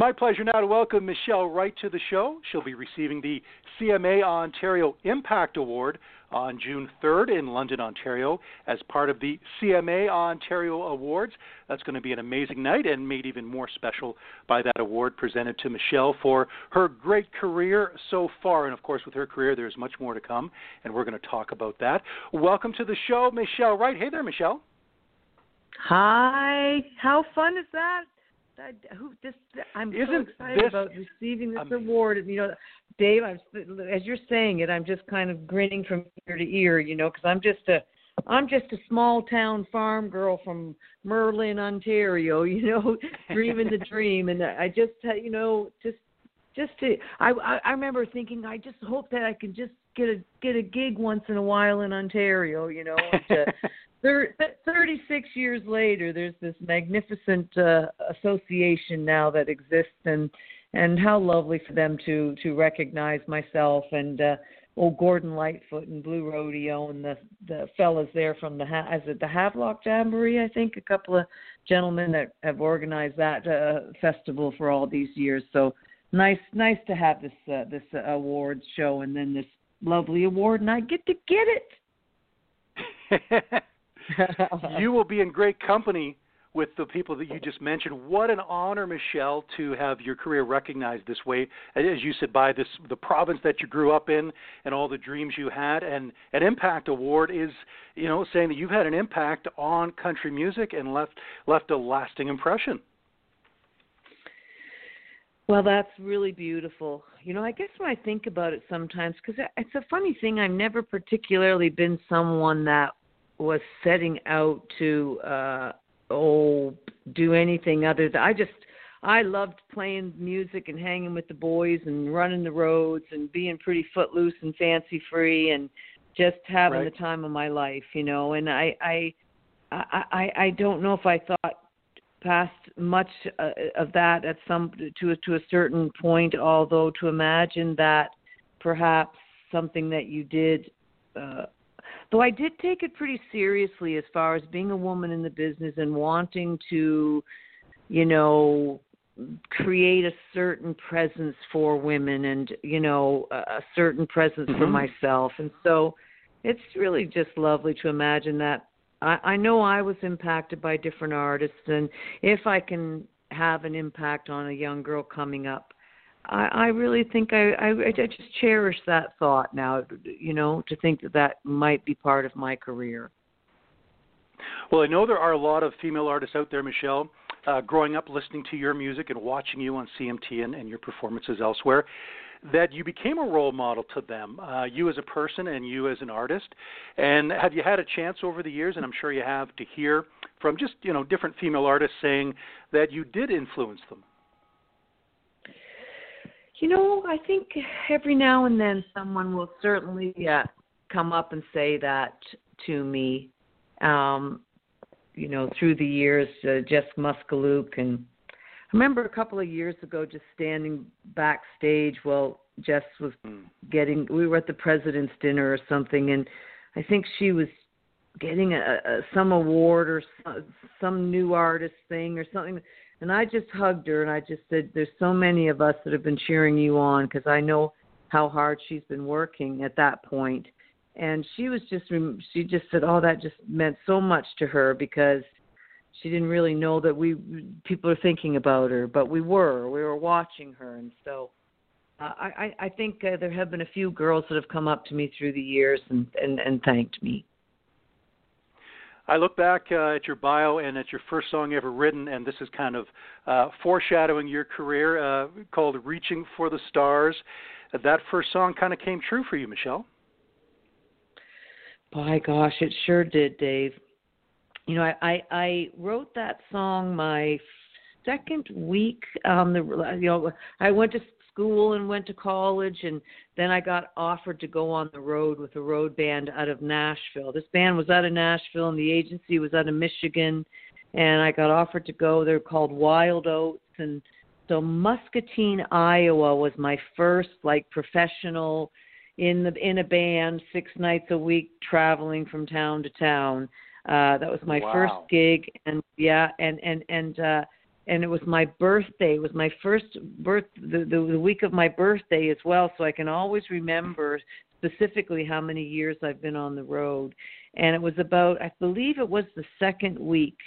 My pleasure now to welcome Michelle Wright to the show. She'll be receiving the CMA Ontario Impact Award on June 3rd in London, Ontario, as part of the CMA Ontario Awards. That's going to be an amazing night and made even more special by that award presented to Michelle for her great career so far. And of course, with her career, there's much more to come, and we're going to talk about that. Welcome to the show, Michelle Wright. Hey there, Michelle. Hi, how fun is that? I, who this? I'm so Isn't excited this about receiving this amazing? award. And, You know, Dave, I'm as you're saying it, I'm just kind of grinning from ear to ear. You know, because I'm just a, I'm just a small town farm girl from Merlin, Ontario. You know, dreaming the dream, and I just, uh, you know, just, just to. I, I I remember thinking, I just hope that I can just get a get a gig once in a while in Ontario. You know. And to, Thir- 36 years later, there's this magnificent uh, association now that exists, and and how lovely for them to to recognize myself and uh, old Gordon Lightfoot and Blue Rodeo and the the fellas there from the is it the Havelock Jamboree? I think a couple of gentlemen that have organized that uh, festival for all these years. So nice nice to have this uh, this awards show and then this lovely award, and I get to get it. you will be in great company with the people that you just mentioned. What an honor, Michelle, to have your career recognized this way, as you said, by this the province that you grew up in and all the dreams you had. And an Impact Award is, you know, saying that you've had an impact on country music and left left a lasting impression. Well, that's really beautiful. You know, I guess when I think about it sometimes, because it's a funny thing, I've never particularly been someone that was setting out to, uh, oh, do anything other than I just, I loved playing music and hanging with the boys and running the roads and being pretty footloose and fancy free and just having Right. the time of my life, you know. And I, I, I, I, don't know if I thought past much uh, of that at some to a, to a certain point although to imagine that perhaps something that you did uh though I did take it pretty seriously as far as being a woman in the business and wanting to you know create a certain presence for women and you know a, certain presence for Mhm. myself and so it's really just lovely to imagine that I, I know I was impacted by different artists, and if I can have an impact on a young girl coming up, I, I really think I, I, I just cherish that thought now. You know, to think that that might be part of my career. Well, I know there are a lot of female artists out there, Michelle, uh, growing up listening to your music and watching you on CMT and, and your performances elsewhere, that you became a role model to them, uh, you as a person and you as an artist. And have you had a chance over the years, and I'm sure you have, to hear from just you know different female artists saying that you did influence them? You know, I think every now and then someone will certainly uh, come up and say that to me. Um, you know, through the years, uh, Jess Moskaluke, and I remember a couple of years ago just standing backstage while Jess was Mm. getting. We were at the president's dinner or something, and I think she was getting a, a some award or some, some new artist thing or something and I just hugged her and I just said, "There's so many of us that have been cheering you on because I know how hard she's been working at that point." And she was just, she just said, "Oh, that just meant so much to her because she didn't really know that we people are thinking about her, but we were, we were watching her, and so." Uh, I, I I think uh, there have been a few girls that have come up to me through the years and and, and thanked me. I look back uh, at your bio and at your first song ever written, and this is kind of uh, foreshadowing your career, uh, called "Reaching for the Stars." That first song kind of came true for you, Michelle. By gosh, it sure did, Dave. You know, I I, I wrote that song my second week. Um, the you know, I went to school and went to college and then I got offered to go on the road with a road band out of Nashville. This band was out of Nashville and the agency was out of Michigan and I got offered to go. They're called Wild Oats and so Muscatine, Iowa was my first like professional in the in a band 6 nights a week traveling from town to town. Uh that was my wow. first gig and yeah and and and uh and it was my birthday. It was my first birth the, the the week of my birthday as well, so I can always remember specifically how many years I've been on the road. And it was about I believe it was the second week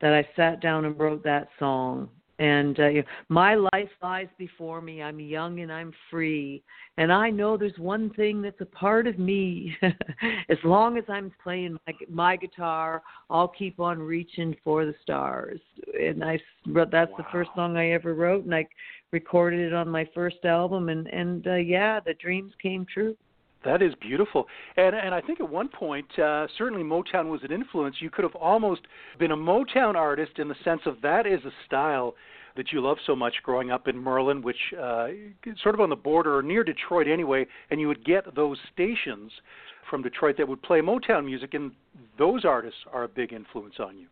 that I sat down and wrote that song and uh, my life lies before me. I'm young and I'm free, and I know there's one thing that's a part of me. as long as I'm playing my, my guitar, I'll keep on reaching for the stars. And I that's wow. the first song I ever wrote, and I recorded it on my first album. And and uh, yeah, the dreams came true. That is beautiful, and and I think at one point, uh, certainly Motown was an influence. You could have almost been a Motown artist in the sense of that is a style that you love so much growing up in Merlin, which uh, sort of on the border or near Detroit anyway, and you would get those stations from Detroit that would play Motown music, and those artists are a big influence on you.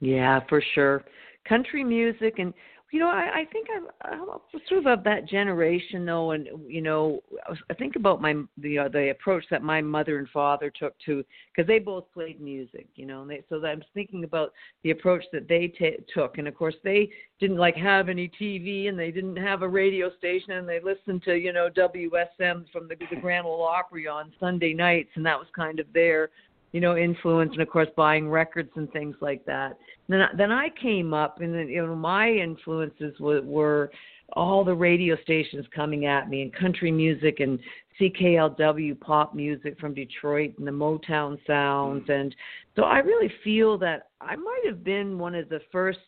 Yeah, for sure. Country music and you know, I, I think I'm, I'm sort of of that generation, though, and you know, I think about my the uh, the approach that my mother and father took to because they both played music, you know, and they, so I'm thinking about the approach that they t- took, and of course they didn't like have any TV and they didn't have a radio station, and they listened to you know WSM from the, the Grand Ole Opry on Sunday nights, and that was kind of their you know, influence, and of course buying records and things like that. Then then I came up, and then you know my influences were, were all the radio stations coming at me, and country music and CKLW pop music from Detroit and the Motown sounds, and so I really feel that I might have been one of the first,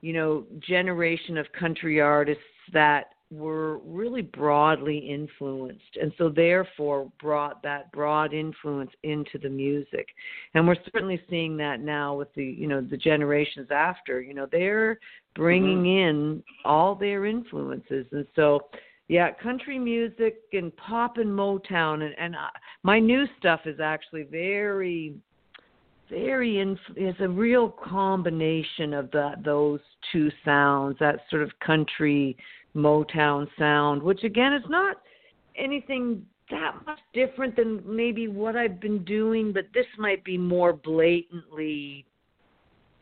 you know, generation of country artists that were really broadly influenced and so therefore brought that broad influence into the music and we're certainly seeing that now with the you know the generations after you know they're bringing mm-hmm. in all their influences and so yeah country music and pop and motown and and I, my new stuff is actually very very inf- is a real combination of that those two sounds that sort of country Motown sound, which again is not anything that much different than maybe what I've been doing, but this might be more blatantly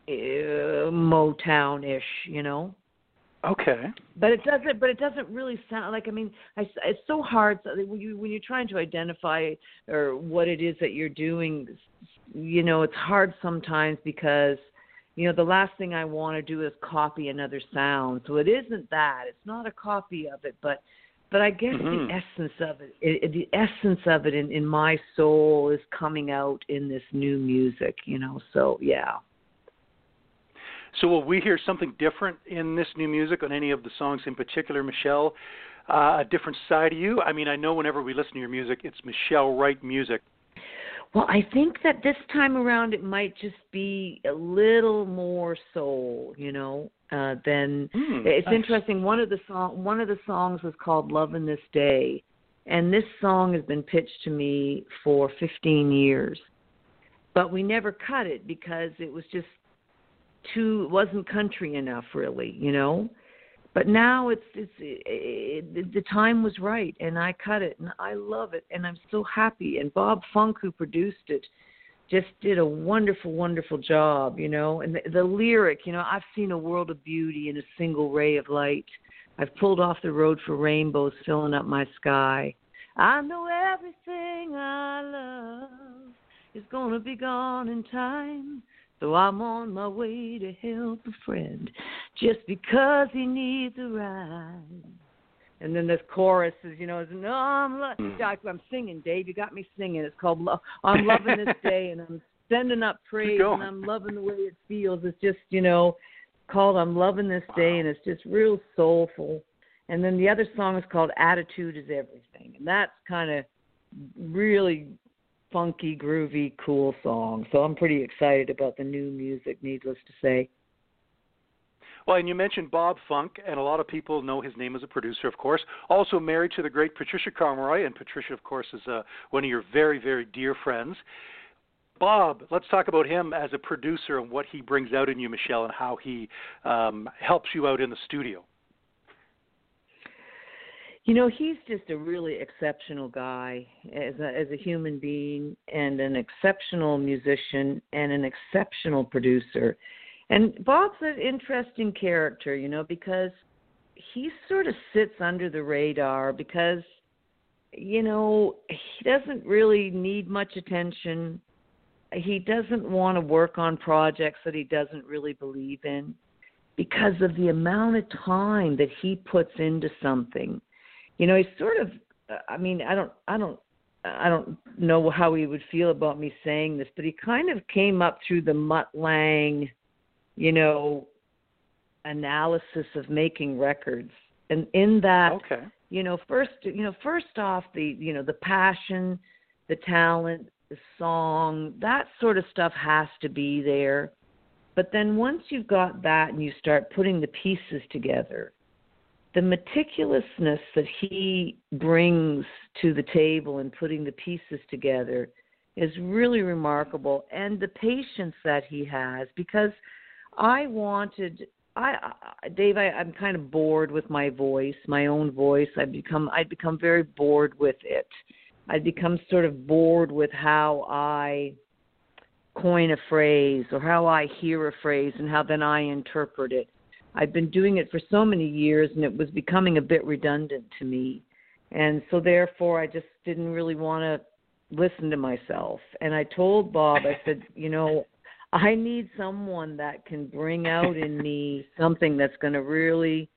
uh, Motown-ish, you know. Okay. But it doesn't. But it doesn't really sound like. I mean, I, it's so hard when you when you're trying to identify or what it is that you're doing. You know, it's hard sometimes because you know the last thing i want to do is copy another sound. So it isn't that. It's not a copy of it but but i guess mm-hmm. the essence of it, it the essence of it in in my soul is coming out in this new music you know so yeah. So will we hear something different in this new music on any of the songs? In particular michelle uh, a different side of you? I mean i know whenever we listen to your music it's michelle wright music well, I think that this time around it might just be a little more soul, you know, uh, than mm, it's nice. interesting. One of the song, one of the songs was called "Love in This Day," and this song has been pitched to me for 15 years, but we never cut it because it was just too it wasn't country enough, really, you know. But now it's it's it, it, the time was right, and I cut it, and I love it, and I'm so happy. And Bob Funk, who produced it, just did a wonderful, wonderful job, you know. And the, the lyric, you know, I've seen a world of beauty in a single ray of light. I've pulled off the road for rainbows filling up my sky. I know everything I love is gonna be gone in time. So I'm on my way to help a friend just because he needs a ride. And then this chorus is, you know, is no, I'm lo- mm. I'm singing, Dave. You got me singing. It's called Lo- I'm loving this day, and I'm sending up praise, and I'm loving the way it feels. It's just, you know, called I'm loving this day, and it's just real soulful. And then the other song is called Attitude is Everything, and that's kind of really funky, groovy, cool song. So I'm pretty excited about the new music, needless to say. Well, and you mentioned Bob Funk, and a lot of people know his name as a producer, of course. Also married to the great Patricia Conroy, and Patricia, of course, is uh, one of your very, very dear friends. Bob, let's talk about him as a producer and what he brings out in you, Michelle, and how he um, helps you out in the studio. You know, he's just a really exceptional guy as a, as a human being and an exceptional musician and an exceptional producer. And Bob's an interesting character, you know, because he sort of sits under the radar because you know, he doesn't really need much attention. He doesn't want to work on projects that he doesn't really believe in because of the amount of time that he puts into something you know, he's sort of. Uh, I mean, I don't, I don't, I don't know how he would feel about me saying this, but he kind of came up through the Mutt Lange, you know, analysis of making records, and in that, okay. you know, first, you know, first off, the, you know, the passion, the talent, the song, that sort of stuff has to be there. But then once you've got that and you start putting the pieces together, the meticulousness that he brings to the table and putting the pieces together is really remarkable and the patience that he has because i wanted i, dave I, i'm kind of bored with my voice my own voice. I become i'd become very bored with it. I'd become sort of bored with how i coin a phrase or how i hear a phrase and how then i interpret it I've been doing it for so many years and it was becoming a bit redundant to me. And so therefore I just didn't really want to listen to myself. And I told Bob, I said, you know, I need someone that can bring out in me something that's going to really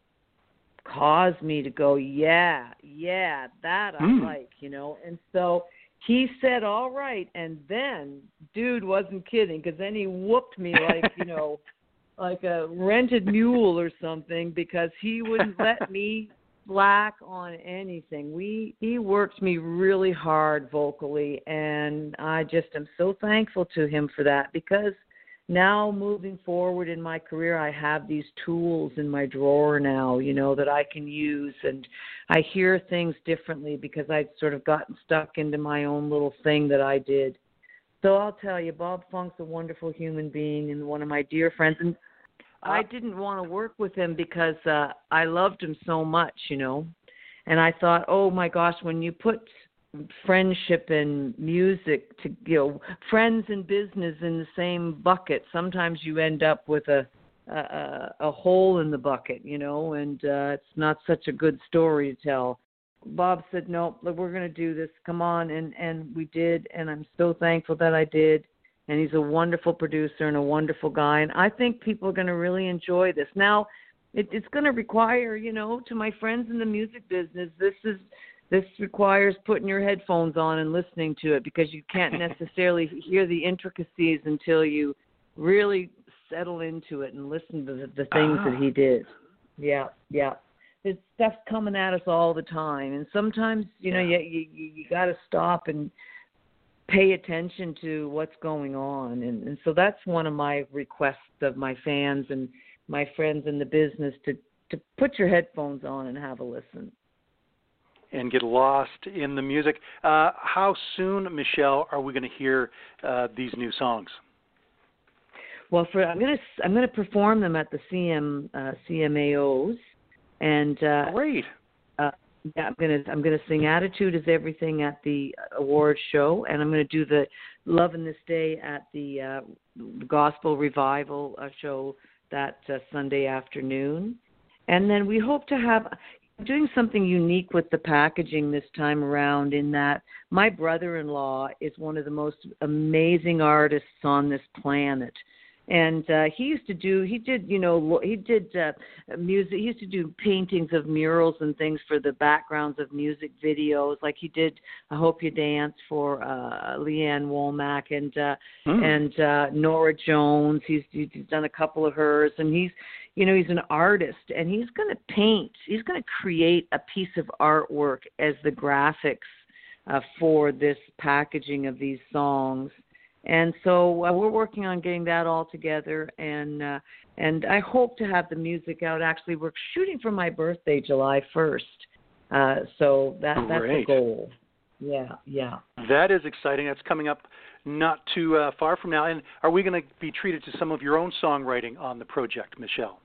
cause me to go, yeah, yeah, that I mm. like, you know. And so he said, all right. And then, dude wasn't kidding because then he whooped me like, you know, like a rented mule or something because he wouldn't let me slack on anything. We he worked me really hard vocally and I just am so thankful to him for that because now moving forward in my career I have these tools in my drawer now, you know, that I can use and I hear things differently because I'd sort of gotten stuck into my own little thing that I did. So I'll tell you, Bob Funk's a wonderful human being and one of my dear friends. And I didn't want to work with him because uh, I loved him so much, you know. And I thought, oh my gosh, when you put friendship and music to you know friends and business in the same bucket, sometimes you end up with a a, a hole in the bucket, you know, and uh, it's not such a good story to tell. Bob said, "No, we're going to do this. Come on," and and we did, and I'm so thankful that I did and he's a wonderful producer and a wonderful guy and i think people are going to really enjoy this. Now it, it's going to require you know to my friends in the music business this is this requires putting your headphones on and listening to it because you can't necessarily hear the intricacies until you really settle into it and listen to the, the things that he ah. did. Yeah yeah. There's stuff coming at us all the time and sometimes you know you you you got to stop and pay attention to what's going on. And, and so that's one of my requests of my fans and my friends in the business to to put your headphones on and have a listen. And get lost in the music. Uh, how soon michelle are we going to hear uh, these new songs? Well for i'm going to i'm going to perform them at the cm uh, cmaos and uh, great yeah, I'm gonna I'm gonna sing "Attitude Is Everything" at the award show, and I'm gonna do the "Love in This Day" at the uh, Gospel Revival uh, show that uh, Sunday afternoon, and then we hope to have doing something unique with the packaging this time around. In that my brother-in-law is one of the most amazing artists on this planet and uh he used to do he did you know he did uh music he used to do paintings of murals and things for the backgrounds of music videos. Like he did i hope you dance for uh lee ann womack and uh mm. and uh norah jones. He's he's done a couple of hers. And he's you know he's an artist and he's going to paint. He's going to create a piece of artwork as the graphics uh, for this packaging of these songs and so uh, we're working on getting that all together and uh and I hope to have the music out actually we're shooting for my birthday July 1st uh so that that's the goal yeah yeah That is exciting. That's coming up not too uh, far from now. And are we going to be treated to some of your own songwriting on the project, Michelle?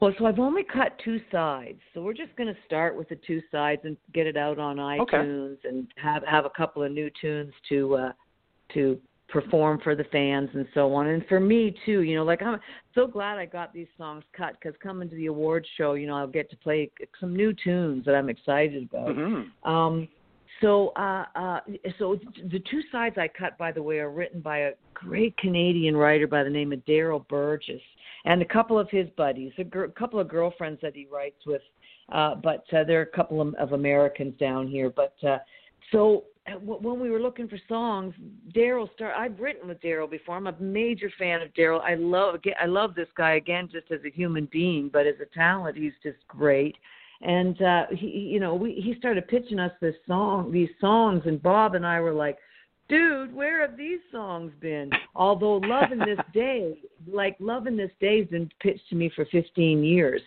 Well, so I've only cut two sides, so we're just going to start with the two sides and get it out on Okay. iTunes and have have a couple of new tunes to uh to perform for the fans and so on. And for me too, you know, like I'm so glad I got these songs cut because coming to the awards show, you know, I'll get to play some new tunes that I'm excited about. hmm Um, so, uh, uh, so the two sides I cut, by the way, are written by a great Canadian writer by the name of Daryl Burgess and a couple of his buddies, a gr- couple of girlfriends that he writes with. Uh, but uh, there are a couple of, of Americans down here. But uh, so when we were looking for songs, Daryl start. I've written with Daryl before. I'm a major fan of Daryl. I love I love this guy again, just as a human being, but as a talent, he's just great and uh he you know we he started pitching us this song these songs and bob and i were like dude where have these songs been although love in this day like love in this day has been pitched to me for 15 years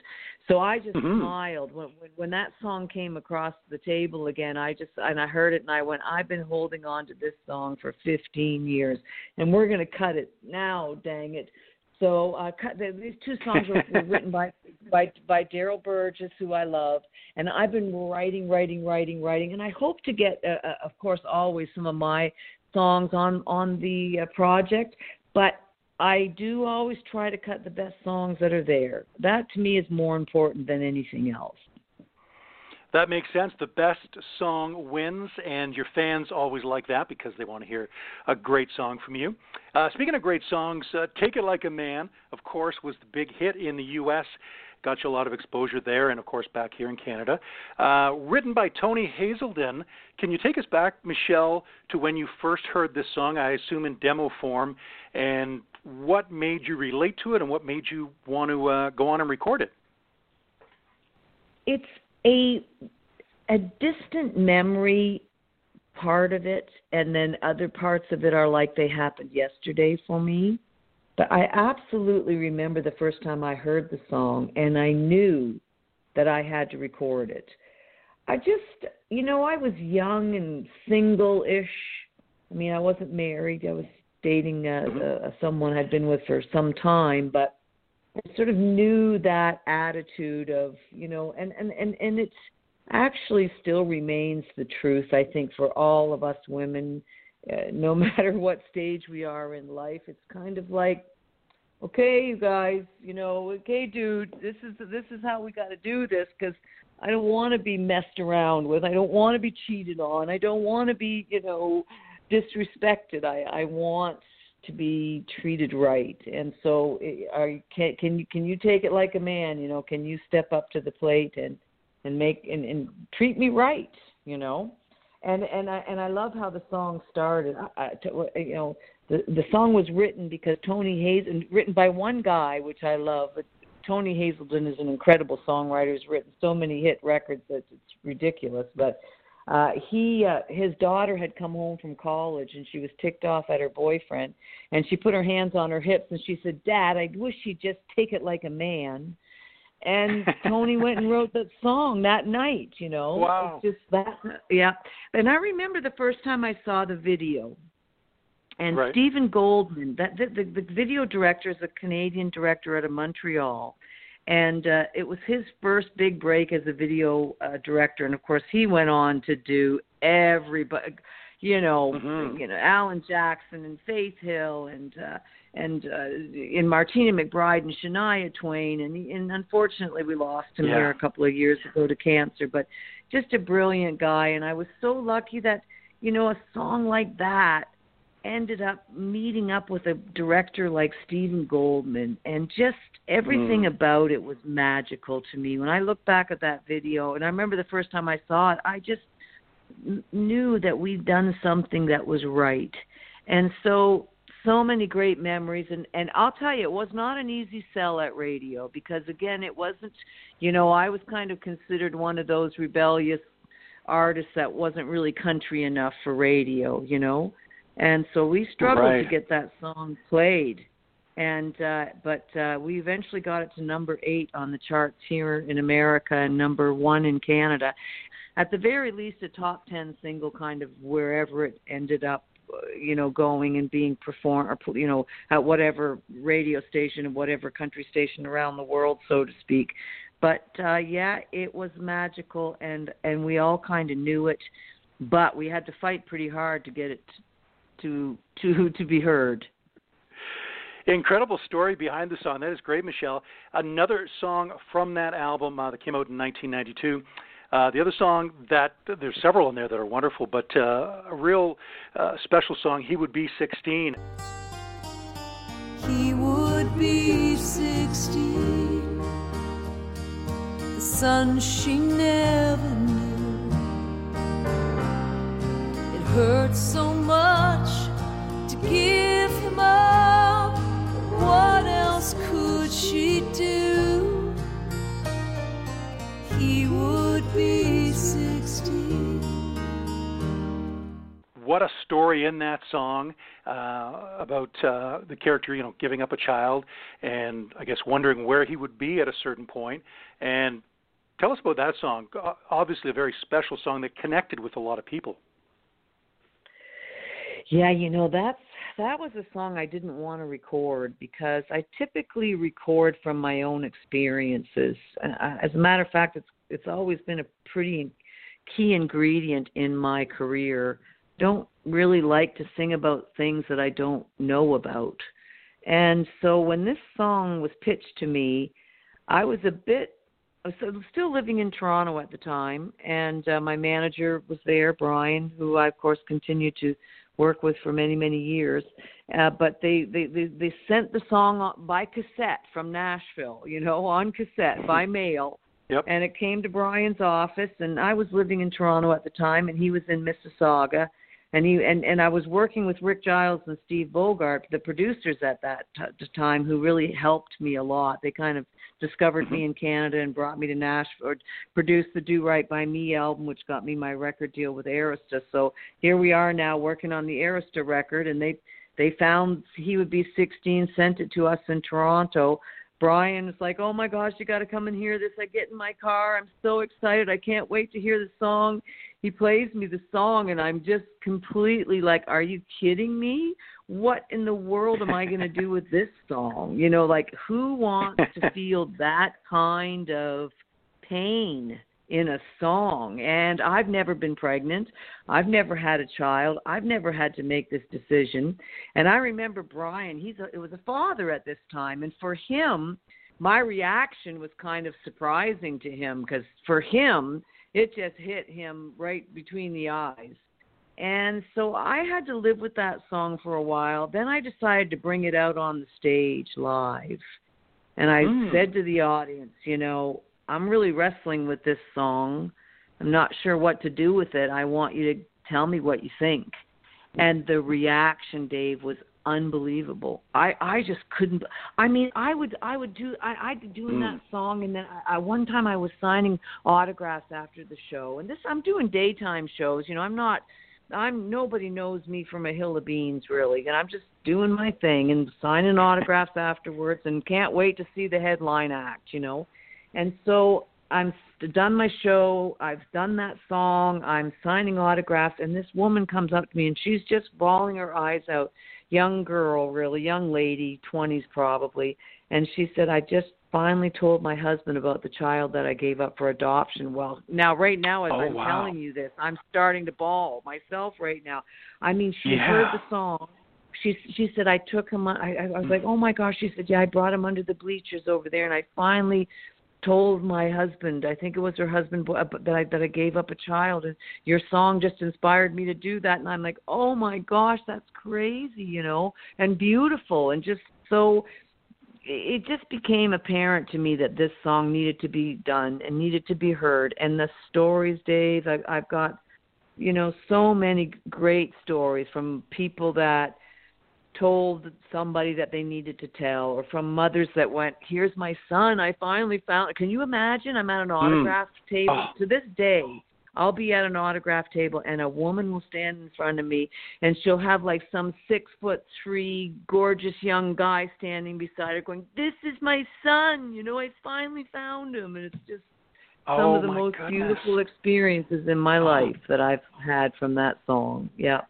so i just Mhm. smiled when, when when that song came across the table again i just and i heard it and i went i've been holding on to this song for 15 years and we're going to cut it now dang it so uh, cut, the, these two songs were, were written by by by Daryl Burgess, who I love, and I've been writing, writing, writing, writing, and I hope to get, uh, uh, of course, always some of my songs on on the uh, project. But I do always try to cut the best songs that are there. That to me is more important than anything else. That makes sense. The best song wins, and your fans always like that because they want to hear a great song from you. Uh, speaking of great songs, uh, Take It Like a Man, of course, was the big hit in the U.S., got you a lot of exposure there, and of course back here in Canada. Uh, written by Tony Haselden. Can you take us back, Michelle, to when you first heard this song, I assume in demo form, and what made you relate to it, and what made you want to uh, go on and record it? It's a a distant memory part of it and then other parts of it are like they happened yesterday for me. But i absolutely remember the first time i heard the song and i knew that i had to record it. I just you know i was young and single ish i mean i wasn't married. I was dating uh, uh, someone i'd been with for some time but I sort of knew that attitude of you know and and and and it's actually still remains the truth i think for all of us women. Uh, no matter what stage we are in life it's kind of like okay you guys you know okay dude this is this is how we got to do this cuz i don't want to be messed around with. I don't want to be cheated on. I don't want to be you know disrespected. I i want to be treated right. And so eh, are can can you can you take it like a man you know? Can you step up to the plate and and make and, and treat me right you know? And and i and i love how the song started. I, I, you know the the song was written because tony hayes and written by one guy which i love but tony haselden is an incredible songwriter. He's written so many hit records that it's ridiculous but uh he uh, his daughter had come home from college and she was ticked off at her boyfriend and she put her hands on her hips and she said dad i wish you'd just take it like a man. And tony went and wrote that song that night you know? Wow. it's just that yeah. And i remember the first time i saw the video. And Right. Steven Goldmann, that the, the, the video director is a Canadian director out of Montreal, and uh, it was his first big break as a video uh, director. And of course, he went on to do everybody, you know, Mhm. you know, Alan Jackson and Faith Hill and uh, and uh, in Martina McBride and Shania Twain, and and unfortunately we lost him Yeah. here a couple of years ago to cancer. But just a brilliant guy, and I was so lucky that you know a song like that ended up meeting up with a director like Steven Goldmann and just everything Mm. about it was magical to me. When I look back at that video and I remember the first time I saw it, I just knew that we'd done something that was right. And so so many great memories and and I'll tell you it was not an easy sell at radio because again it wasn't you know I was kind of considered one of those rebellious artists that wasn't really country enough for radio, you know. And so we struggled right. to get that song played. And uh, but uh, we eventually got it to number eight on the charts here in America and number one in Canada. At the very least, a top ten single, kind of wherever it ended up you know going and being performed or you know at whatever radio station and whatever country station around the world so to speak but uh yeah it was magical and and we all kind of knew it but we had to fight pretty hard to get it to to to be heard Incredible story behind the song. That is great, Michelle. Another song from that album uh, that came out in 1992 uh, the other song that there's several in there that are wonderful, but uh, a real uh, special song, "He Would Be 16." He would be 16, the sun she never It hurts so much to give him up. What else could she do? He would be 16. What a story in that song uh, about uh, the character, you know, giving up a child, and I guess wondering where he would be at a certain point. And tell us about that song. Obviously, a very special song that connected with a lot of people. Yeah, you know that's that was a song I didn't want to record because I typically record from my own experiences. Uh, as a matter of fact, it's it's always been a pretty key ingredient in my career. Don't really like to sing about things that I don't know about. And so when this song was pitched to me, I was a bit I was still living in Toronto at the time, and uh, my manager was there, Brian, who I of course continued to work with for many many years. Uh, but they, they they they sent the song by cassette from Nashville, you know, on cassette by mail. Yep. And it came to Brian's office, and I was living in Toronto at the time, and he was in Mississauga, and he and and I was working with Rick Giles and Steve Bogard, the producers at that t- time, who really helped me a lot. They kind of discovered mm-hmm. me in Canada and brought me to Nashville, or produced the Do Right by Me album, which got me my record deal with Arista. So here we are now working on the Arista record, and they they found he would be 16, sent it to us in Toronto. Brian was like, "Oh my gosh, you got to come and hear this." I get in my car. I'm so excited. I can't wait to hear the song. He plays me the song, and I'm just completely like, "Are you kidding me? what in the world am I going to do with this song? You know, like who wants to feel that kind of pain in a song? And I've never been pregnant. I've never had a child. I've never had to make this decision. And I remember Brian, he's a, it was a father at this time, and for him, my reaction was kind of surprising to him because for him, it just hit him right between the eyes and so I had to live with that song for a while. Then I decided to bring it out on the stage live. And I mm. said to the audience, you know, I'm really wrestling with this song. I'm not sure what to do with it. I want you to tell me what you think. And the reaction, Dave, was unbelievable. I I just couldn't. I mean, I would I would do I I'd be doing mm. that song, and then I, I one time I was signing autographs after the show, and this I'm doing daytime shows. You know, I'm not I'm nobody knows me from a hill of beans really, and I'm just doing my thing and signing autographs afterwards, and can't wait to see the headline act, you know. And so I'm done my show. I've done that song. I'm signing autographs, and this woman comes up to me, and she's just bawling her eyes out. Young girl, really young lady, 20s probably, and she said, "I just finally told my husband about the child that I gave up for adoption. Well, now right now as oh, I'm wow. telling you this, I'm starting to bawl myself right now. I mean, she yeah. heard the song. She she said I took him. I I was mm. like, oh my gosh. She said, yeah, I brought him under the bleachers over there, and I finally told my husband. I think it was her husband uh, that I that I gave up a child, and your song just inspired me to do that. And I'm like, oh my gosh, that's crazy, you know, and beautiful, and just so it just became apparent to me that this song needed to be done and needed to be heard. And the stories, Dave, I, I've got, you know, so many great stories from people that told somebody that they needed to tell, or from mothers that went, "Here's my son. I finally found." Can you imagine? I'm at an hmm. autograph mm. table oh. to this day. I'll be at an autograph table and a woman will stand in front of me and she'll have like some six foot three gorgeous young guy standing beside her going, This is my son, you know, I finally found him and it's just some oh, of the most goodness. beautiful experiences in my Oh. life that I've had from that song. Yeah.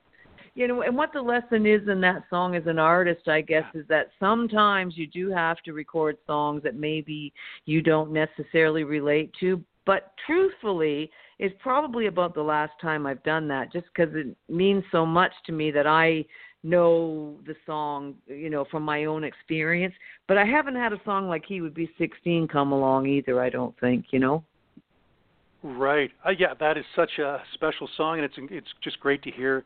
You know, and what the lesson is in that song as an artist, I guess, is that sometimes you do have to record songs that maybe you don't necessarily relate to, but truthfully, it's probably about the last time I've done that, just because it means so much to me that I know the song, you know, from my own experience. But I haven't had a song like "He Would Be 16" come along either. I don't think, you know. Right. Uh, yeah, that is such a special song, and it's it's just great to hear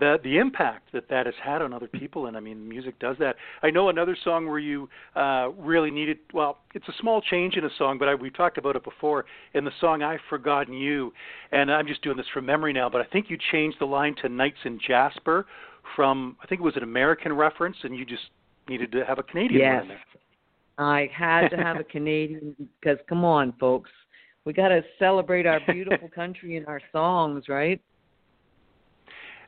that the impact that that has had on other people. And I mean, music does that. I know another song where you uh, really needed. Well, it's a small change in a song, but I, we've talked about it before in the song "I've Forgotten You." And I'm just doing this from memory now, but I think you changed the line to "Nights in Jasper" from I think it was an American reference, and you just needed to have a Canadian Yes. in there. I had to have a Canadian because come on, folks, we got to celebrate our beautiful country in our songs, right?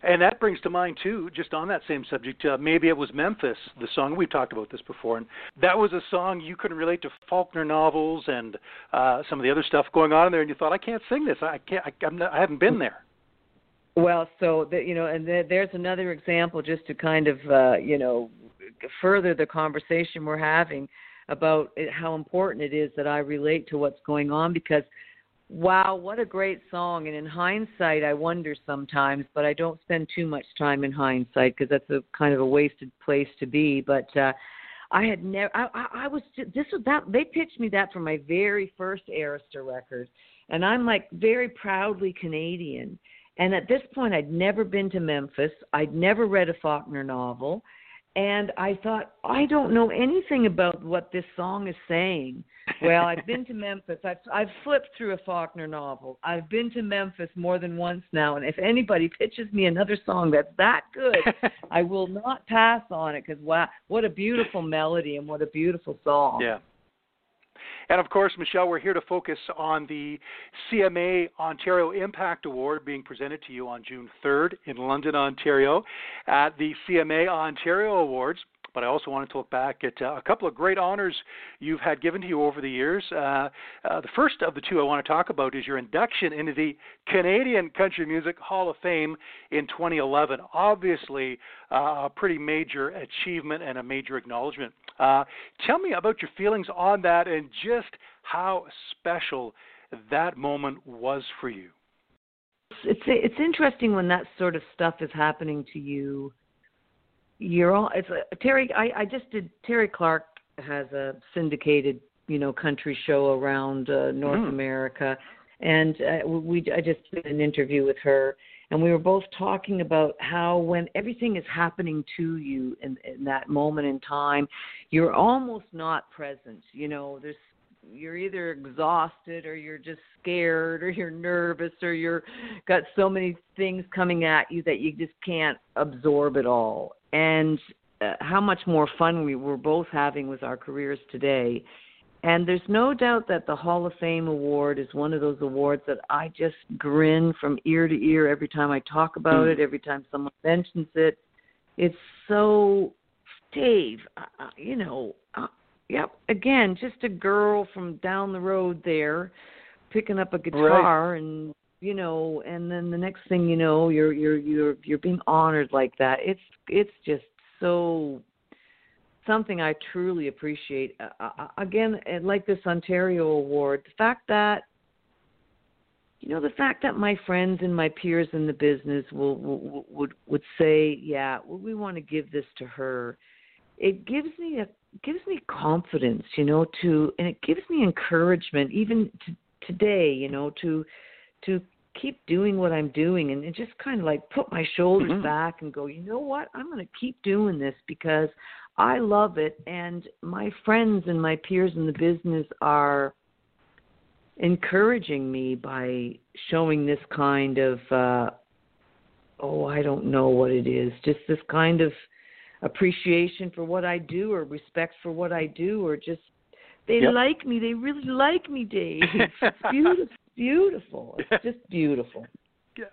And that brings to mind too, just on that same subject, uh, maybe it was Memphis, the song we've talked about this before, and that was a song you couldn't relate to Faulkner novels and uh, some of the other stuff going on in there, and you thought, I can't sing this, I can't, I, I'm not, I haven't been there. Well, so that you know, and there, there's another example just to kind of uh, you know further the conversation we're having about how important it is that I relate to what's going on because wow, what a great song! And in hindsight, I wonder sometimes, but I don't spend too much time in hindsight because that's a kind of a wasted place to be. But uh, I had never, I, I, I was this was that they pitched me that for my very first Arista record, and I'm like very proudly Canadian. And at this point, I'd never been to Memphis. I'd never read a Faulkner novel. And I thought, I don't know anything about what this song is saying. Well, I've been to Memphis. I've, I've flipped through a Faulkner novel. I've been to Memphis more than once now. And if anybody pitches me another song that's that good, I will not pass on it because, wow, what a beautiful melody and what a beautiful song. Yeah. And of course, Michelle, we're here to focus on the CMA Ontario Impact Award being presented to you on June 3rd in London, Ontario, at the CMA Ontario Awards. But I also wanted to look back at uh, a couple of great honors you've had given to you over the years. Uh, uh, the first of the two I want to talk about is your induction into the Canadian Country Music Hall of Fame in 2011. Obviously, uh, a pretty major achievement and a major acknowledgement. Uh, tell me about your feelings on that and just how special that moment was for you. It's it's interesting when that sort of stuff is happening to you. You're all it's a, Terri. I I just did. Terri Clark has a syndicated you know country show around uh, North Mhm. America, and uh, we I just did an interview with her, and we were both talking about how when everything is happening to you in, in that moment in time, you're almost not present. You know, there's you're either exhausted or you're just scared or you're nervous or you're got so many things coming at you that you just can't absorb it all. And uh, how much more fun we were both having with our careers today. And there's no doubt that the Hall of Fame award is one of those awards that I just grin from ear to ear every time I talk about it, every time someone mentions it. It's so, Dave, uh, you know, Yep. Again, just a girl from down the road there picking up a guitar and you know, and then the next thing you know, you're you're you're you're being honored like that. It's it's just so something I truly appreciate. Uh, uh, again, like this Ontario award, the fact that you know the fact that my friends and my peers in the business will, will would would say, yeah, well, we want to give this to her. It gives me a gives me confidence, you know, to and it gives me encouragement even to today, you know, to to keep doing what I'm doing and, and just kind of like put my shoulders Mhm. back and go, you know what? I'm going to keep doing this because I love it and my friends and my peers in the business are encouraging me by showing this kind of uh oh, I don't know what it is, just this kind of appreciation for what I do or respect for what I do or just they Yep. like me. They really like me, Dave. It's beautiful. beautiful. It's just beautiful.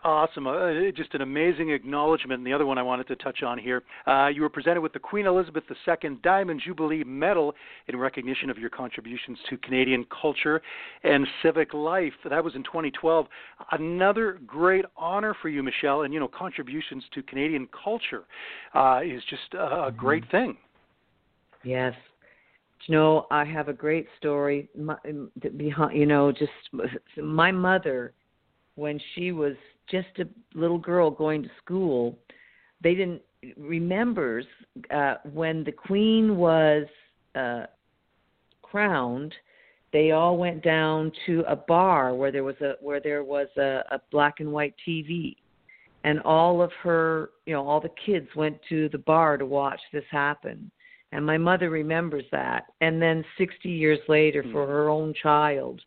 Awesome. Uh, just an amazing acknowledgement. And the other one I wanted to touch on here uh, you were presented with the Queen Elizabeth II Diamond Jubilee Medal in recognition of your contributions to Canadian culture and civic life. That was in 2012. Another great honor for you, Michelle. And, you know, contributions to Canadian culture uh, is just a, a great mm-hmm. thing. Yes. You know, I have a great story my, behind, you know, just my mother when she was just a little girl going to school, they didn't remembers uh, when the queen was uh, crowned. They all went down to a bar where there was a where there was a, a black and white TV, and all of her, you know, all the kids went to the bar to watch this happen. And my mother remembers that. And then 60 years later, for hmm. her own child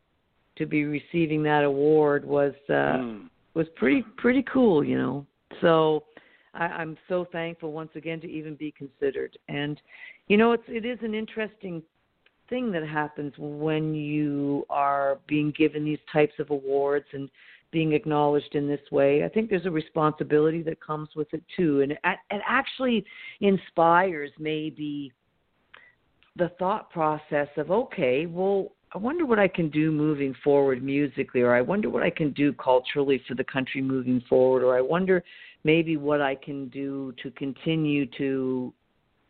to be receiving that award was uh, mm was pretty pretty cool, you know. So I, I'm so thankful once again to even be considered. And you know, it's it is an interesting thing that happens when you are being given these types of awards and being acknowledged in this way. I think there's a responsibility that comes with it too, and it, it actually inspires maybe the thought process of okay, well, I wonder what I can do moving forward musically, or I wonder what I can do culturally for the country moving forward, or I wonder maybe what I can do to continue to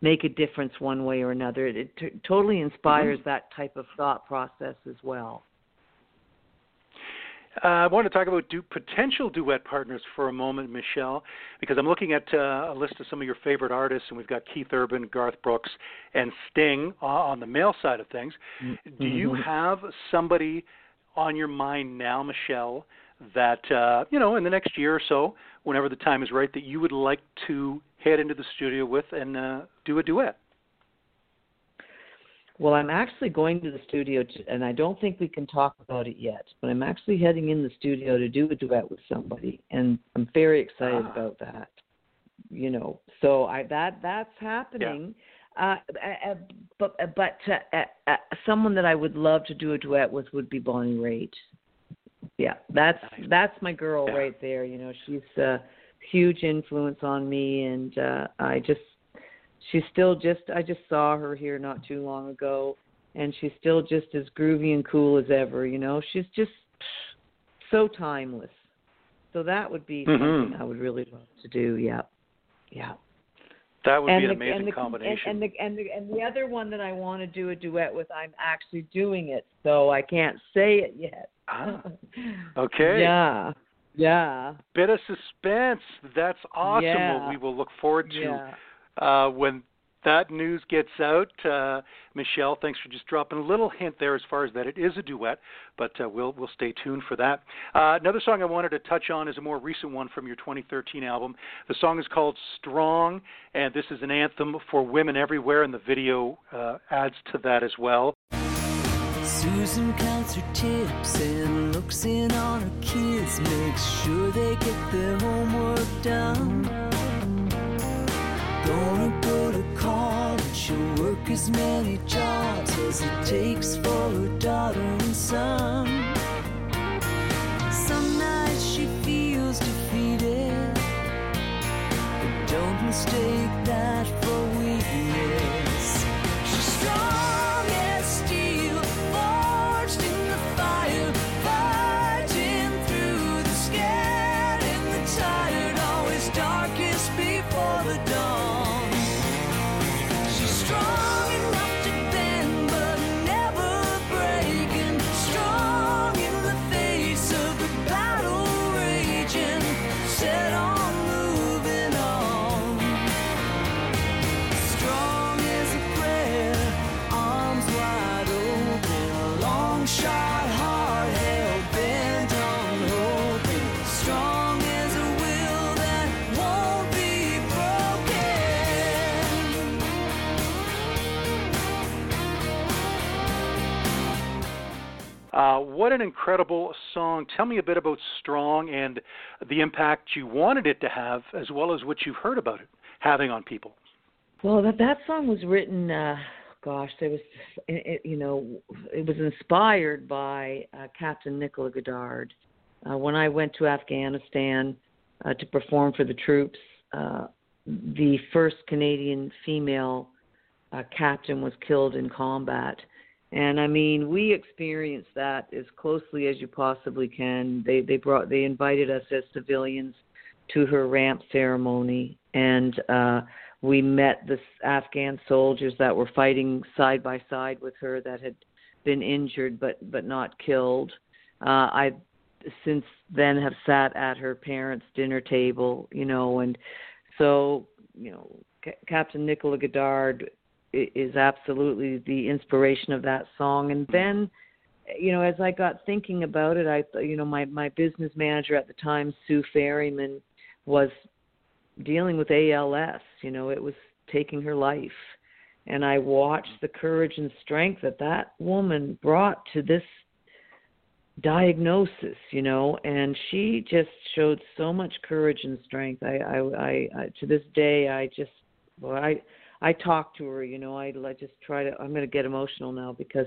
make a difference one way or another. It t- totally inspires mm-hmm. that type of thought process as well. Uh, I want to talk about du- potential duet partners for a moment, Michelle, because I'm looking at uh, a list of some of your favorite artists, and we've got Keith Urban, Garth Brooks, and Sting uh, on the male side of things. Mm-hmm. Do you have somebody on your mind now, Michelle, that uh, you know in the next year or so, whenever the time is right, that you would like to head into the studio with and uh, do a duet? Well, I'm actually going to the studio, to, and I don't think we can talk about it yet. But I'm actually heading in the studio to do a duet with somebody, and I'm very excited ah. about that. You know, so I that that's happening. Yeah. Uh, uh, but but uh, uh, uh, someone that I would love to do a duet with would be Bonnie Raitt. Yeah, that's that's my girl yeah. right there. You know, she's a huge influence on me, and uh, I just she's still just I just saw her here not too long ago and she's still just as groovy and cool as ever, you know. She's just so timeless. So that would be mm-hmm. something I would really love to do. Yeah. Yeah. That would and be an amazing and the, combination. And, and, the and the and the other one that I want to do a duet with, I'm actually doing it, so I can't say it yet. Ah, okay. yeah. Yeah. Bit of suspense. That's awesome. Yeah. Well, we will look forward to yeah uh, when that news gets out, uh, Michelle, thanks for just dropping a little hint there as far as that it is a duet, but uh, we'll we'll stay tuned for that. Uh, another song I wanted to touch on is a more recent one from your 2013 album. The song is called "Strong," and this is an anthem for women everywhere, and the video uh, adds to that as well. Susan counts her tips and looks in on her kids, makes sure they get their homework done. Work as many jobs as it takes for her daughter and son. Some nights she feels defeated, but don't mistake that Uh, what an incredible song. Tell me a bit about Strong and the impact you wanted it to have, as well as what you've heard about it having on people. Well, that, that song was written, uh, gosh, there was, it, you know, it was inspired by uh, Captain Nicola Goddard. Uh, when I went to Afghanistan uh, to perform for the troops, uh, the first Canadian female uh, captain was killed in combat. And I mean, we experienced that as closely as you possibly can. They they brought they invited us as civilians to her ramp ceremony, and uh, we met the Afghan soldiers that were fighting side by side with her that had been injured but but not killed. Uh, I since then have sat at her parents' dinner table, you know, and so you know, C- Captain Nicola Goddard is absolutely the inspiration of that song. And then, you know, as I got thinking about it, I, you know, my my business manager at the time, Sue Ferryman, was dealing with ALS. You know, it was taking her life. And I watched the courage and strength that that woman brought to this diagnosis, you know, and she just showed so much courage and strength. I, I, I, I to this day, I just, well, I, I talk to her, you know, I, I just try to. I'm going to get emotional now because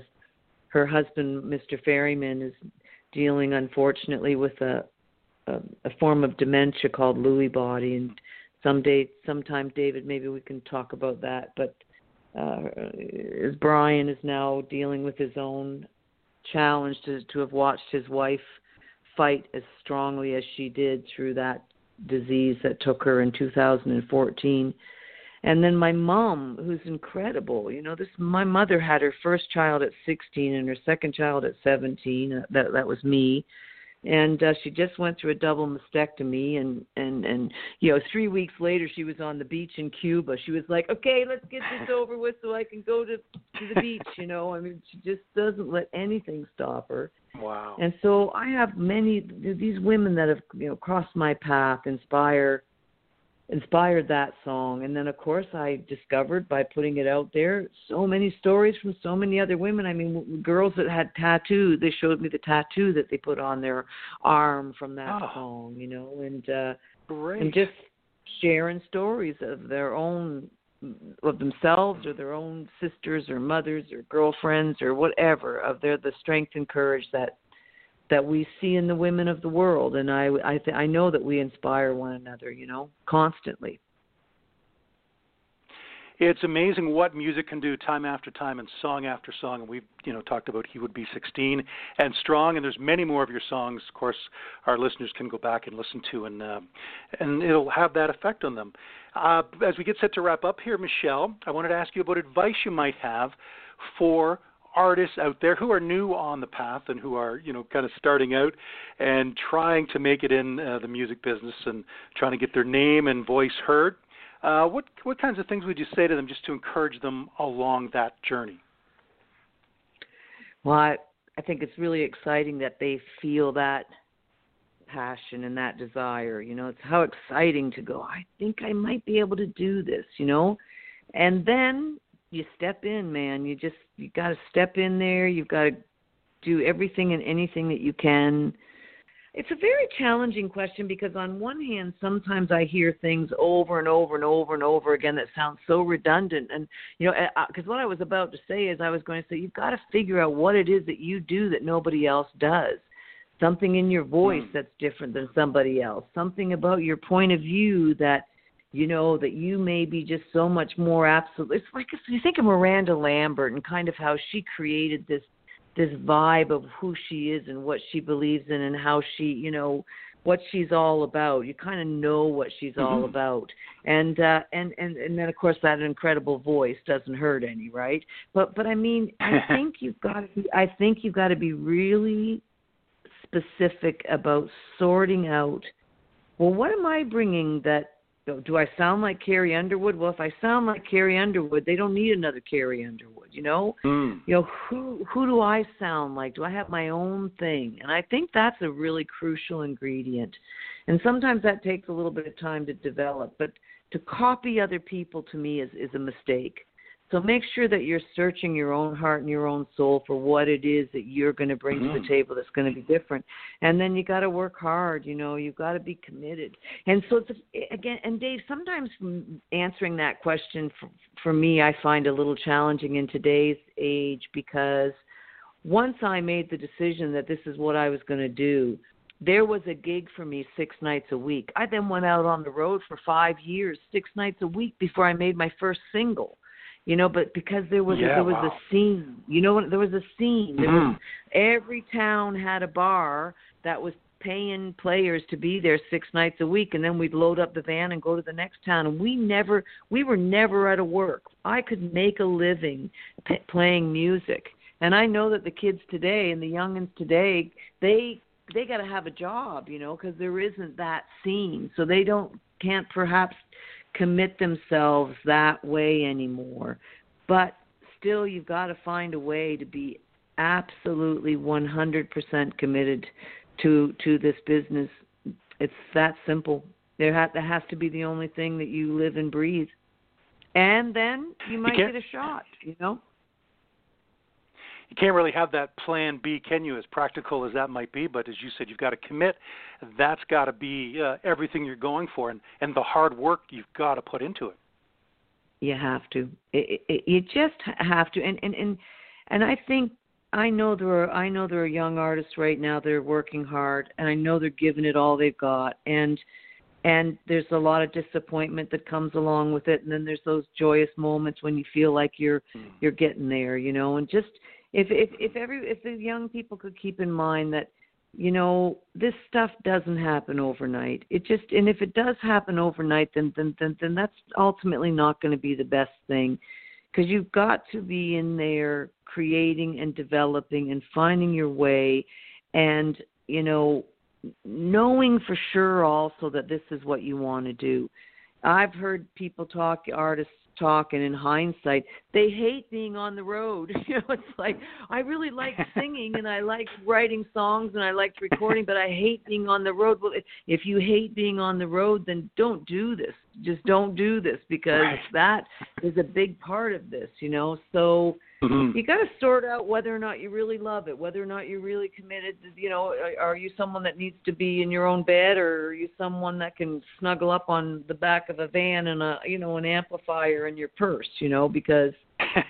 her husband, Mr. Ferryman, is dealing unfortunately with a, a, a form of dementia called Lewy body, and someday, sometime, David, maybe we can talk about that. But uh, as Brian is now dealing with his own challenge to to have watched his wife fight as strongly as she did through that disease that took her in 2014 and then my mom who's incredible you know this my mother had her first child at 16 and her second child at 17 that that was me. And uh, she just went through a double mastectomy and and and you know 3 weeks later she was on the beach in Cuba. She was like okay let's get this over with so I can go to to the beach you know? I mean she just doesn't let anything stop her. Wow. And so I have many these women that have you know crossed my path inspire inspired that song. And then of course i discovered by putting it out there so many stories from so many other women. I mean girls that had tattoos they showed me the tattoo that they put on their arm from that oh, song you know and uh great. and just sharing stories of their own of themselves or their own sisters or mothers or girlfriends or whatever of their the strength and courage that that we see in the women of the world and i i th- i know that we inspire one another you know constantly. It's amazing what music can do time after time and song after song. And we've you know talked about he would be 16 and strong and there's many more of your songs of course our listeners can go back and listen to and uh, and it'll have that effect on them. Uh, as we get set to wrap up here michelle i wanted to ask you about advice you might have for artists out there who are new on the path and who are you know kind of starting out and trying to make it in uh, the music business and trying to get their name and voice heard. Uh, what what kinds of things would you say to them just to encourage them along that journey? Well, I, I think it's really exciting that they feel that passion and that desire. You know, it's how exciting to go. I think I might be able to do this. You know, and then you step in, man. You just you got to step in there. You've got to do everything and anything that you can. It's a very challenging question because on one hand, sometimes I hear things over and over and over and over again that sound so redundant. And you know, because what I was about to say is I was going to say you've got to figure out what it is that you do that nobody else does. Something in your voice mm. that's different than somebody else. Something about your point of view that you know that you may be just so much more absolute it's like if you think of miranda lambert and kind of how she created this this vibe of who she is and what she believes in and how she you know what she's all about. You kind of know what she's mm-hmm. all about. And uh and and and then of course that incredible voice doesn't hurt any right? But but i mean i think you've got to be i think you've got to be really specific about sorting out well what am i bringing that do I sound like Carrie Underwood? Well, if I sound like Carrie Underwood, they don't need another Carrie Underwood. You know, mm. you know who who do I sound like? Do I have my own thing? And I think that's a really crucial ingredient. And sometimes that takes a little bit of time to develop. But to copy other people to me is is a mistake. So make sure that you're searching your own heart and your own soul for what it is that you're going to bring mm-hmm. to the table that's going to be different. And then you got to work hard, you know, you've got to be committed. And so it's again and Dave, sometimes answering that question for, for me I find a little challenging in today's age because once I made the decision that this is what I was going to do, there was a gig for me six nights a week. I then went out on the road for five years, six nights a week before I made my first single you know but because there was yeah, a, there was wow. a scene you know what there was a scene there mm-hmm. was every town had a bar that was paying players to be there six nights a week and then we'd load up the van and go to the next town and we never we were never out of work i could make a living p- playing music and i know that the kids today and the youngins today they they got to have a job you know because there isn't that scene so they don't can't perhaps commit themselves that way anymore. But still, you've got to find a way to be absolutely 100% committed to to this business. It's that simple. There, ha- that has to be the only thing that you live and breathe. And then you might you get a shot, you know? You can't really have that plan B, can you? As practical as that might be, but as you said, you've got to commit. That's got to be uh, everything you're going for, and and the hard work you've got to put into it. You have to. It, it, you just have to, and and and and I think I know there are I know there are young artists right now that are working hard, and I know they're giving it all they've got, and and there's a lot of disappointment that comes along with it and then there's those joyous moments when you feel like you're mm. you're getting there you know and just if if if every if the young people could keep in mind that you know this stuff doesn't happen overnight. It just and if it does happen overnight then then then, then that's ultimately not going to be the best thing. Because you've got to be in there creating and developing and finding your way and you know knowing for sure also that this is what you want to do. I've heard people talk artists talk and in hindsight they hate being on the road. You know it's like i really like singing and i like writing songs and i liked recording but i hate being on the road. Well if you hate being on the road then don't do this. Just don't do this because right. that is a big part of this you know? So mm-hmm. you got to sort out whether or not you really love it whether or not you're really committed To, you know are, are you someone that needs to be in your own bed or are you someone that can snuggle up on the back of a van and a you know an amplifier in your purse you know because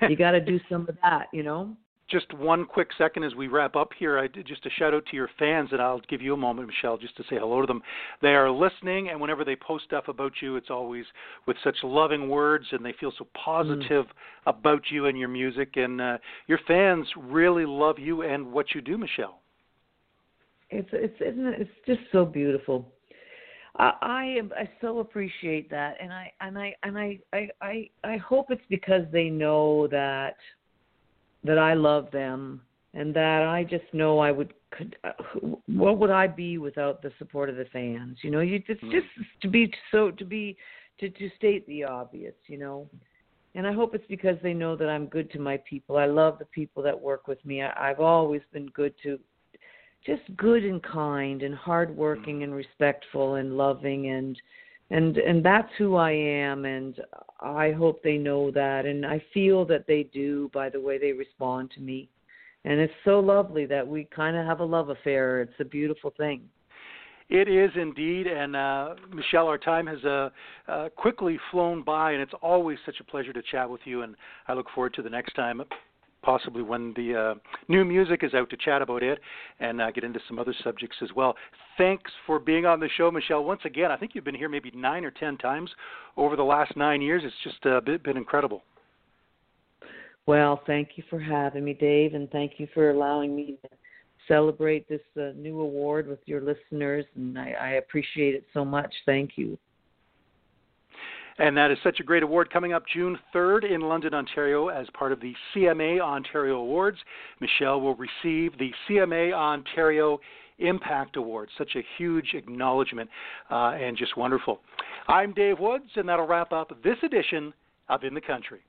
you got to do some of that you know just one quick second as we wrap up here. I just a shout out to your fans, and I'll give you a moment, Michelle, just to say hello to them. They are listening, and whenever they post stuff about you, it's always with such loving words, and they feel so positive mm. about you and your music. And uh, your fans really love you and what you do, Michelle. It's it's it's just so beautiful. I, I am I so appreciate that, and I and I and I I I, I hope it's because they know that that I love them and that I just know I would could uh, what would I be without the support of the fans? You know you it's just to be so to be to to state the obvious you know? And I hope it's because they know that I'm good to my people. I love the people that work with me. I, I've always been good to just good and kind and hardworking and respectful and loving and and and that's who I am and I hope they know that and I feel that they do by the way they respond to me. And it's so lovely that we kind of have a love affair. It's a beautiful thing. It is indeed, and uh, Michelle, our time has uh, uh, quickly flown by, and it's always such a pleasure to chat with you. And I look forward to the next time possibly when the uh, new music is out to chat about it and uh, get into some other subjects as well. Thanks for being on the show, Michelle. Once again, I think you've been here maybe nine or ten times over the last nine years. It's just uh, been incredible. Well, thank you for having me, Dave, and thank you for allowing me to celebrate this uh, new award with your listeners, and I, I appreciate it so much. Thank you. And that is such a great award coming up June 3rd in London, Ontario, as part of the CMA Ontario Awards. Michelle will receive the CMA Ontario Impact Award. Such a huge acknowledgement uh, and just wonderful. I'm Dave Woods, and that'll wrap up this edition of In the Country.